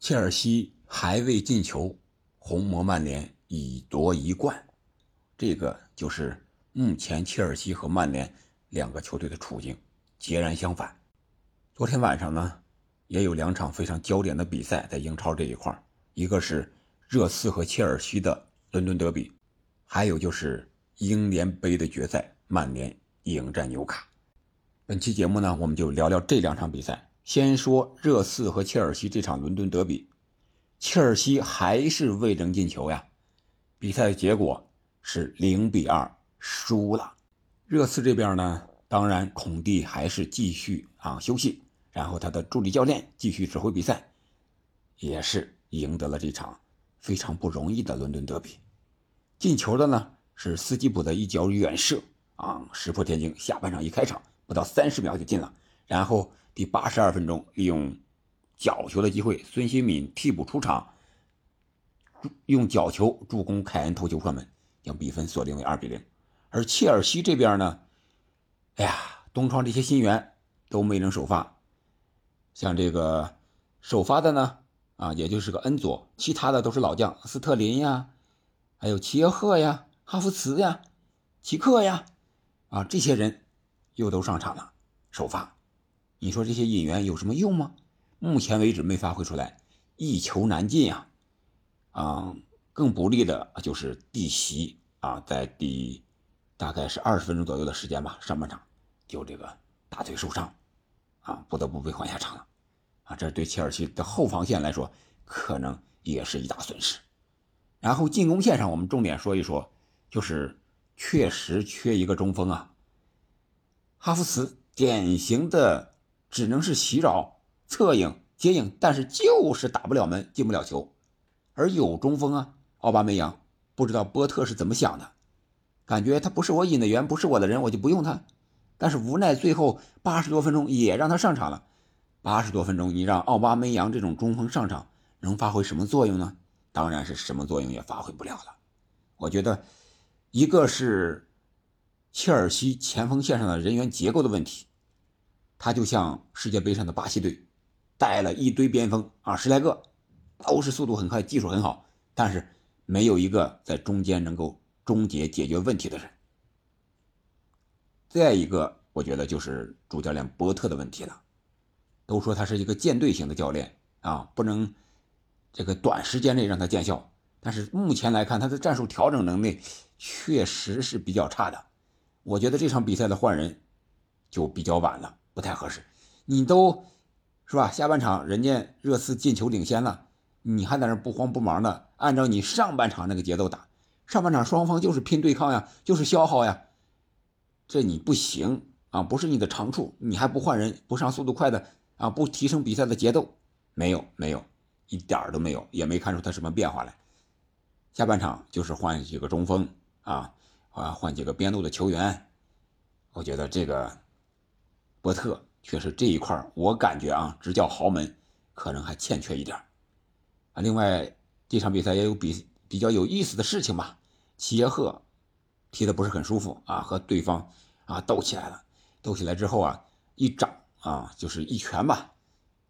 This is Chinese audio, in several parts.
切尔西还未进球，红魔曼联已夺一冠，这个就是目前切尔西和曼联两个球队的处境截然相反。昨天晚上呢，也有两场非常焦点的比赛在英超这一块一个是热刺和切尔西的伦敦德比，还有就是英联杯的决赛，曼联迎战纽卡。本期节目呢，我们就聊聊这两场比赛。先说热刺和切尔西这场伦敦德比，切尔西还是未能进球呀。比赛的结果是零比二输了。热刺这边呢，当然孔蒂还是继续啊休息，然后他的助理教练继续指挥比赛，也是赢得了这场非常不容易的伦敦德比。进球的呢是斯基普的一脚远射啊，石破天惊。下半场一开场不到三十秒就进了，然后。第八十二分钟，利用角球的机会，孙兴敏替补出场，用角球助攻凯恩头球射门，将比分锁定为二比零。而切尔西这边呢，哎呀，东窗这些新援都没能首发，像这个首发的呢，啊，也就是个恩佐，其他的都是老将，斯特林呀，还有齐耶赫呀、哈弗茨呀、齐克呀，啊，这些人又都上场了，首发。你说这些引援有什么用吗？目前为止没发挥出来，一球难进呀！啊，更不利的就是蒂席啊，在第大概是二十分钟左右的时间吧，上半场就这个大腿受伤，啊，不得不被换下场了。啊，这对切尔西的后防线来说，可能也是一大损失。然后进攻线上，我们重点说一说，就是确实缺一个中锋啊。哈弗茨典型的。只能是袭扰、策应、接应，但是就是打不了门，进不了球。而有中锋啊，奥巴梅扬，不知道波特是怎么想的，感觉他不是我引的援，不是我的人，我就不用他。但是无奈最后八十多分钟也让他上场了。八十多分钟，你让奥巴梅扬这种中锋上场，能发挥什么作用呢？当然是什么作用也发挥不了了。我觉得，一个是切尔西前锋线上的人员结构的问题。他就像世界杯上的巴西队，带了一堆边锋啊，十来个，都是速度很快、技术很好，但是没有一个在中间能够终结解决问题的人。再一个，我觉得就是主教练波特的问题了。都说他是一个舰队型的教练啊，不能这个短时间内让他见效。但是目前来看，他的战术调整能力确实是比较差的。我觉得这场比赛的换人就比较晚了。不太合适，你都是吧？下半场人家热刺进球领先了，你还在那不慌不忙的按照你上半场那个节奏打。上半场双方就是拼对抗呀，就是消耗呀，这你不行啊，不是你的长处。你还不换人，不上速度快的啊，不提升比赛的节奏，没有没有，一点都没有，也没看出他什么变化来。下半场就是换几个中锋啊，啊换几个边路的球员，我觉得这个。波特确实这一块我感觉啊，执教豪门可能还欠缺一点啊。另外，这场比赛也有比比较有意思的事情吧。齐耶赫踢的不是很舒服啊，和对方啊斗起来了。斗起来之后啊，一掌啊就是一拳吧，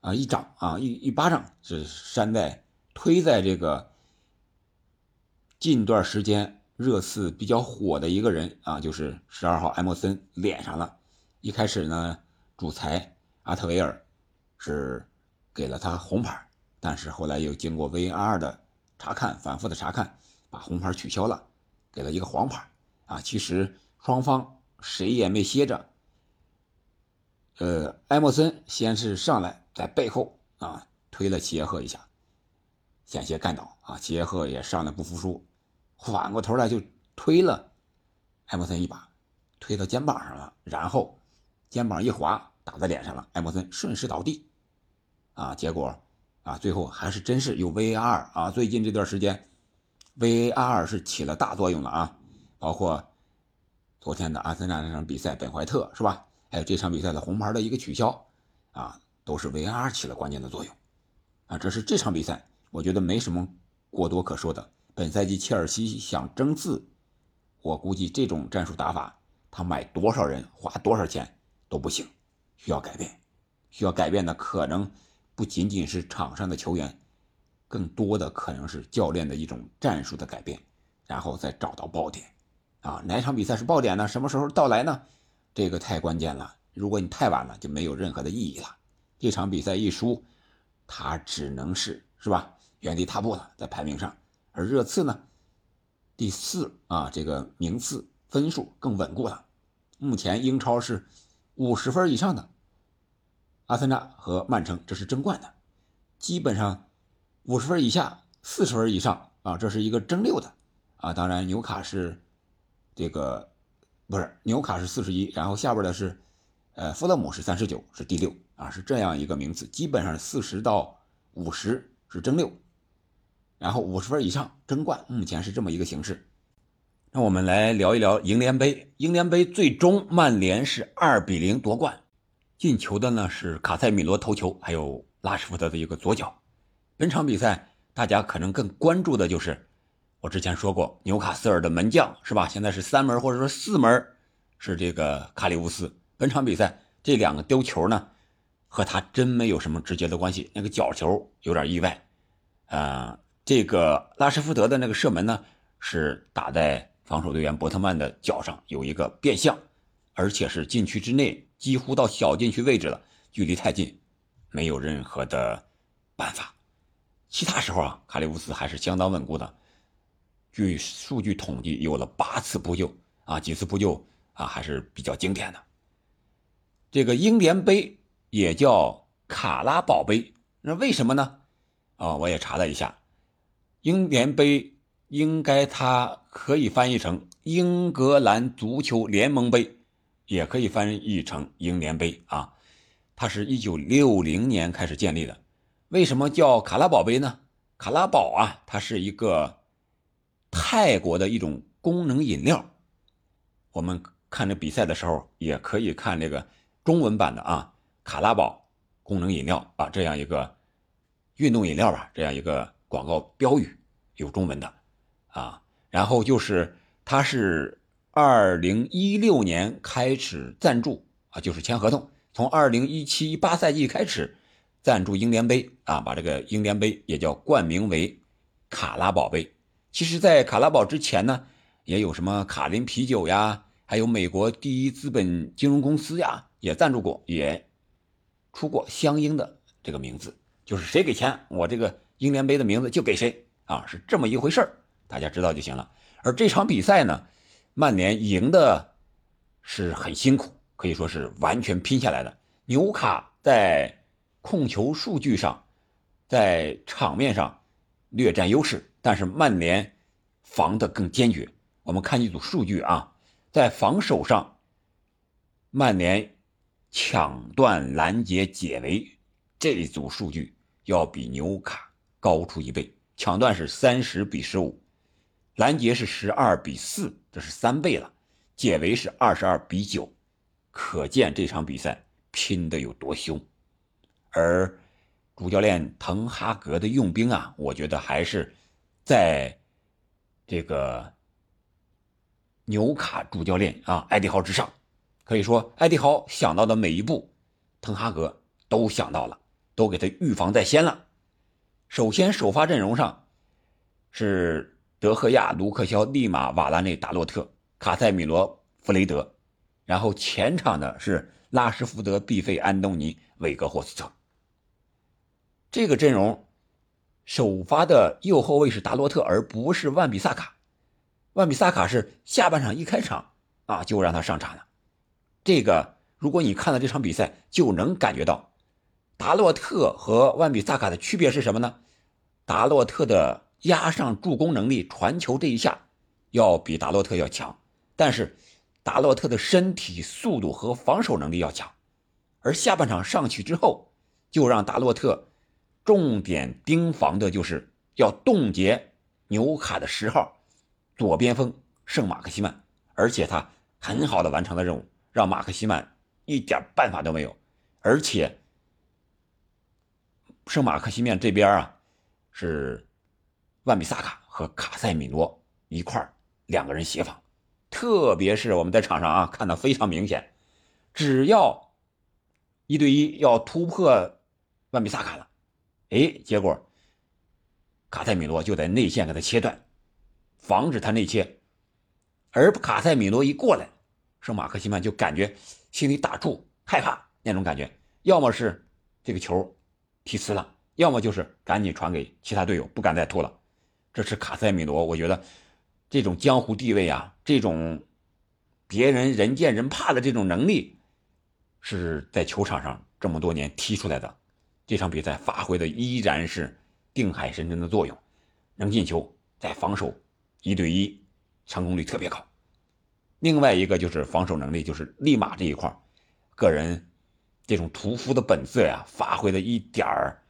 啊一掌啊一一巴掌是扇在推在这个近段时间热刺比较火的一个人啊，就是十二号埃莫森脸上了。一开始呢，主裁阿特维尔是给了他红牌，但是后来又经过 VR 的查看，反复的查看，把红牌取消了，给了一个黄牌。啊，其实双方谁也没歇着。呃，埃莫森先是上来在背后啊推了齐耶赫一下，险些干倒啊。齐耶赫也上来不服输，反过头来就推了埃莫森一把，推到肩膀上了，然后。肩膀一滑，打在脸上了。艾默森顺势倒地，啊，结果啊，最后还是真是有 VAR 啊。最近这段时间，VAR 是起了大作用了啊。包括昨天的阿森纳那场比赛，本怀特是吧？还有这场比赛的红牌的一个取消啊，都是 VAR 起了关键的作用啊。这是这场比赛，我觉得没什么过多可说的。本赛季切尔西想争四，我估计这种战术打法，他买多少人，花多少钱。都不行，需要改变，需要改变的可能不仅仅是场上的球员，更多的可能是教练的一种战术的改变，然后再找到爆点。啊，哪场比赛是爆点呢？什么时候到来呢？这个太关键了。如果你太晚了，就没有任何的意义了。这场比赛一输，他只能是是吧，原地踏步了，在排名上。而热刺呢，第四啊，这个名次分数更稳固了。目前英超是五十分以上的，阿森纳和曼城这是争冠的，基本上五十分以下、四十分以上啊，这是一个争六的啊。当然，纽卡是这个不是纽卡是四十一，然后下边的是呃富勒姆是三十九，是第六啊，是这样一个名次，基本上四十到五十是争六，然后五十分以上争冠，目前是这么一个形式。那我们来聊一聊英联杯。英联杯最终曼联是二比零夺冠，进球的呢是卡塞米罗头球，还有拉什福德的一个左脚。本场比赛大家可能更关注的就是我之前说过纽卡斯尔的门将是吧？现在是三门或者说四门是这个卡里乌斯。本场比赛这两个丢球呢，和他真没有什么直接的关系。那个角球有点意外，呃，这个拉什福德的那个射门呢是打在。防守队员伯特曼的脚上有一个变向，而且是禁区之内，几乎到小禁区位置了，距离太近，没有任何的办法。其他时候啊，卡里乌斯还是相当稳固的。据数据统计，有了八次扑救啊，几次扑救啊，还是比较经典的。这个英联杯也叫卡拉宝杯，那为什么呢？啊，我也查了一下，英联杯。应该它可以翻译成英格兰足球联盟杯，也可以翻译成英联杯啊。它是一九六零年开始建立的。为什么叫卡拉宝杯呢？卡拉宝啊，它是一个泰国的一种功能饮料。我们看这比赛的时候，也可以看这个中文版的啊，卡拉宝功能饮料啊，这样一个运动饮料吧，这样一个广告标语有中文的。啊，然后就是他是二零一六年开始赞助啊，就是签合同，从二零一七一八赛季开始赞助英联杯啊，把这个英联杯也叫冠名为卡拉宝杯。其实，在卡拉宝之前呢，也有什么卡林啤酒呀，还有美国第一资本金融公司呀，也赞助过，也出过相应的这个名字，就是谁给钱，我这个英联杯的名字就给谁啊，是这么一回事儿。大家知道就行了。而这场比赛呢，曼联赢的是很辛苦，可以说是完全拼下来的。纽卡在控球数据上，在场面上略占优势，但是曼联防得更坚决。我们看一组数据啊，在防守上，曼联抢断、拦截、解围这一组数据要比纽卡高出一倍，抢断是三十比十五。拦截是十二比四，这是三倍了。解围是二十二比九，可见这场比赛拼的有多凶。而主教练滕哈格的用兵啊，我觉得还是在这个纽卡主教练啊艾迪豪之上。可以说，艾迪豪想到的每一步，滕哈格都想到了，都给他预防在先了。首先，首发阵容上是。德赫亚、卢克肖、利马、瓦拉内、达洛特、卡塞米罗、弗雷德，然后前场的是拉什福德、毕费、安东尼、韦格霍斯特。这个阵容首发的右后卫是达洛特，而不是万比萨卡。万比萨卡是下半场一开场啊就让他上场了。这个如果你看了这场比赛，就能感觉到达洛特和万比萨卡的区别是什么呢？达洛特的。压上助攻能力，传球这一下要比达洛特要强，但是达洛特的身体速度和防守能力要强，而下半场上去之后，就让达洛特重点盯防的就是要冻结纽卡的十号左边锋圣马克西曼，而且他很好的完成了任务，让马克西曼一点办法都没有，而且圣马克西曼这边啊是。万比萨卡和卡塞米罗一块两个人协防，特别是我们在场上啊看到非常明显，只要一对一要突破万比萨卡了，哎，结果卡塞米罗就在内线给他切断，防止他内切。而卡塞米罗一过来，圣马克西曼就感觉心里打怵、害怕那种感觉，要么是这个球踢呲了，要么就是赶紧传给其他队友，不敢再突了。这是卡塞米罗，我觉得这种江湖地位啊，这种别人人见人怕的这种能力，是在球场上这么多年踢出来的。这场比赛发挥的依然是定海神针的作用，能进球，在防守一对一成功率特别高。另外一个就是防守能力，就是利马这一块个人这种屠夫的本色呀，发挥的一点儿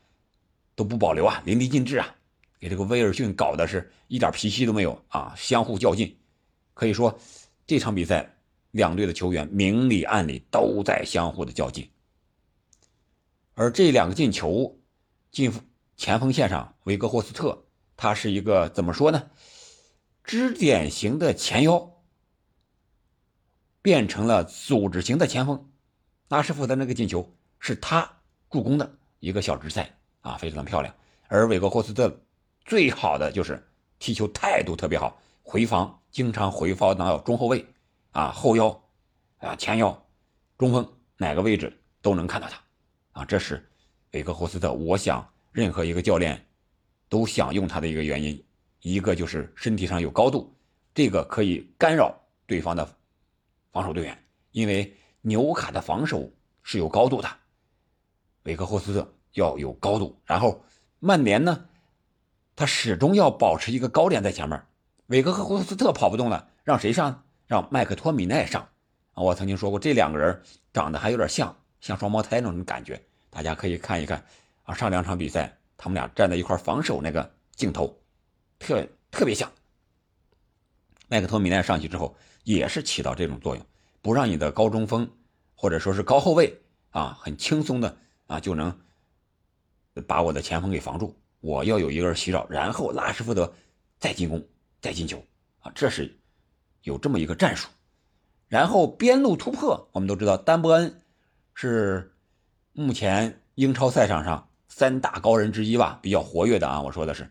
都不保留啊，淋漓尽致啊，给这个威尔逊搞的是一点脾气都没有啊，相互较劲，可以说这场比赛两队的球员明里暗里都在相互的较劲。而这两个进球，进前锋线上，维格霍斯特，他是一个怎么说呢？支点型的前腰，变成了组织型的前锋。拉什福德那个进球是他助攻的一个小直塞啊，非常的漂亮。而韦格霍斯特最好的就是踢球态度特别好，回防经常回防到中后卫啊、后腰啊、前腰、中锋哪个位置都能看到他。啊，这是维克霍斯特，我想任何一个教练都想用他的一个原因，一个就是身体上有高度，这个可以干扰对方的防守队员，因为纽卡的防守是有高度的，维克霍斯特要有高度，然后曼联呢，他始终要保持一个高点在前面，韦格和霍斯特跑不动了，让谁上？让麦克托米奈上啊！我曾经说过，这两个人长得还有点像。像双胞胎那种感觉，大家可以看一看啊，上两场比赛他们俩站在一块防守那个镜头，特特别像。麦克托米奈上去之后也是起到这种作用，不让你的高中锋或者说是高后卫啊，很轻松的啊就能把我的前锋给防住。我要有一个人袭扰，然后拉什福德再进攻再进球啊，这是有这么一个战术。然后边路突破，我们都知道丹伯恩。是目前英超赛场上三大高人之一吧，比较活跃的啊。我说的是，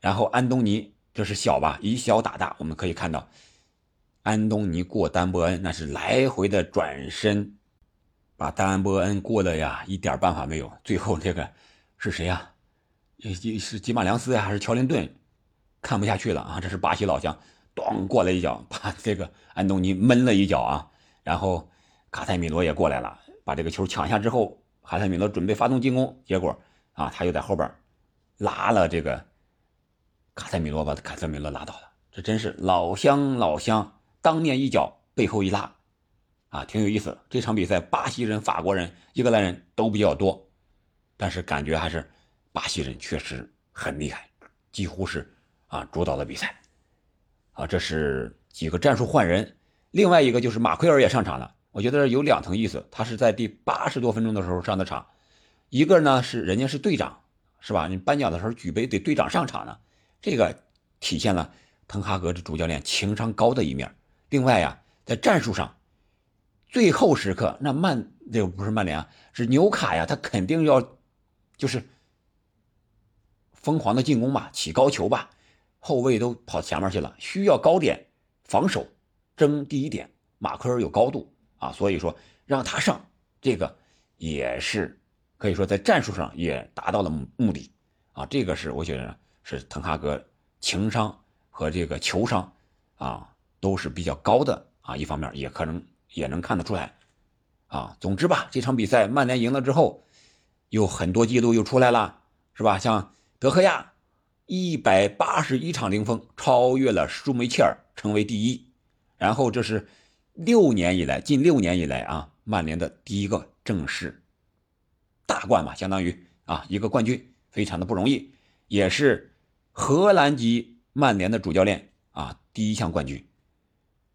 然后安东尼这是小吧，以小打大。我们可以看到，安东尼过丹伯恩那是来回的转身，把丹伯恩过的呀一点办法没有。最后这个是谁呀？是吉马良斯，还是乔林顿？看不下去了啊！这是巴西老将，咣过来一脚，把这个安东尼闷了一脚啊。然后卡塞米罗也过来了。把这个球抢下之后，卡塞米罗准备发动进攻，结果啊，他又在后边拉了这个卡塞米罗，把卡塞米罗拉倒了。这真是老乡老乡，当面一脚，背后一拉，啊，挺有意思。这场比赛，巴西人、法国人、英格兰人都比较多，但是感觉还是巴西人确实很厉害，几乎是啊主导了比赛。啊，这是几个战术换人，另外一个就是马奎尔也上场了。我觉得有两层意思，他是在第八十多分钟的时候上的场，一个呢是人家是队长，是吧？你颁奖的时候举杯得队长上场呢，这个体现了滕哈格这主教练情商高的一面。另外呀，在战术上，最后时刻那曼这个不是曼联啊，是纽卡呀，他肯定要就是疯狂的进攻吧，起高球吧，后卫都跑前面去了，需要高点防守争第一点，马奎尔有高度。啊，所以说让他上，这个也是可以说在战术上也达到了目的啊。这个是我觉得是滕哈格情商和这个球商啊都是比较高的啊。一方面也可能也能看得出来啊。总之吧，这场比赛曼联赢了之后，有很多记录又出来了，是吧？像德赫亚一百八十一场零封，超越了舒梅切尔，成为第一。然后这是。六年以来，近六年以来啊，曼联的第一个正式大冠嘛，相当于啊一个冠军，非常的不容易，也是荷兰籍曼联的主教练啊第一项冠军，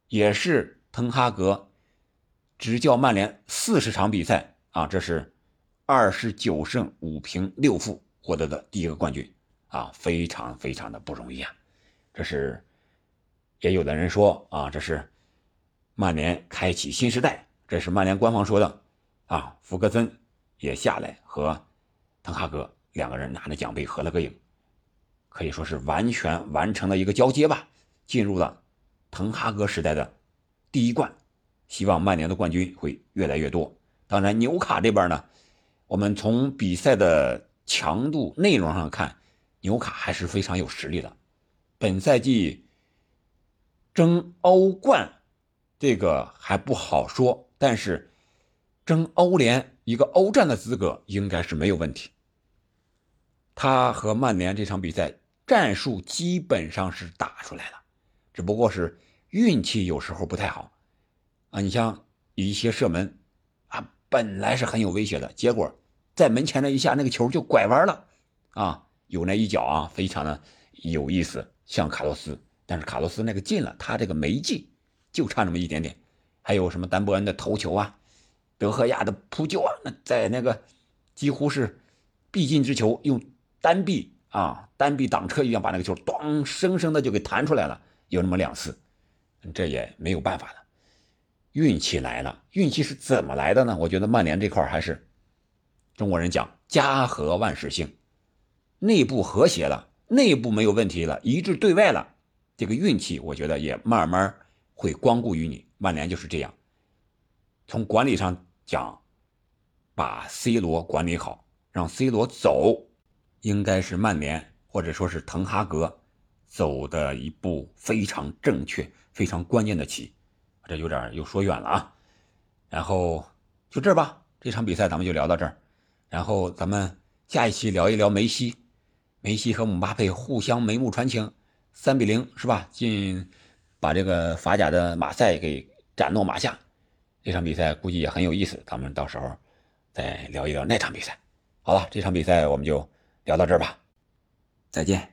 也是滕哈格执教曼联四十场比赛啊，这是二十九胜五平六负获得的第一个冠军啊，非常非常的不容易啊，这是也有的人说啊，这是。曼联开启新时代，这是曼联官方说的，啊，福格森也下来和滕哈格两个人拿着奖杯合了个影，可以说是完全完成了一个交接吧，进入了滕哈格时代的第一冠。希望曼联的冠军会越来越多。当然，纽卡这边呢，我们从比赛的强度、内容上看，纽卡还是非常有实力的。本赛季争欧冠这个还不好说，但是争欧联一个欧战的资格应该是没有问题。他和曼联这场比赛战术基本上是打出来了，只不过是运气有时候不太好。啊，你像一些射门，啊，本来是很有威胁的，结果在门前那一下，那个球就拐弯了，啊，有那一脚啊，非常的有意思，像卡洛斯，但是卡洛斯那个进了，他这个没进，就差那么一点点。还有什么丹伯恩的头球啊，德赫亚的扑救啊，那在那个几乎是必进之球，用单臂啊，单臂挡车一样把那个球咣生生的就给弹出来了，有那么两次，这也没有办法了。运气来了，运气是怎么来的呢？我觉得曼联这块还是中国人讲家和万事兴，内部和谐了，内部没有问题了，一致对外了，这个运气我觉得也慢慢会光顾于你。曼联就是这样，从管理上讲，把 C 罗管理好，让 C 罗走，应该是曼联或者说是滕哈格走的一步非常正确、非常关键的棋。这有点又说远了啊，然后就这吧，这场比赛咱们就聊到这儿，然后咱们下一期聊一聊梅西，梅西和姆巴佩互相眉目传情，三比零是吧？进把这个法甲的马赛给斩落马下，这场比赛估计也很有意思，咱们到时候再聊一聊那场比赛。好了，这场比赛我们就聊到这儿吧，再见。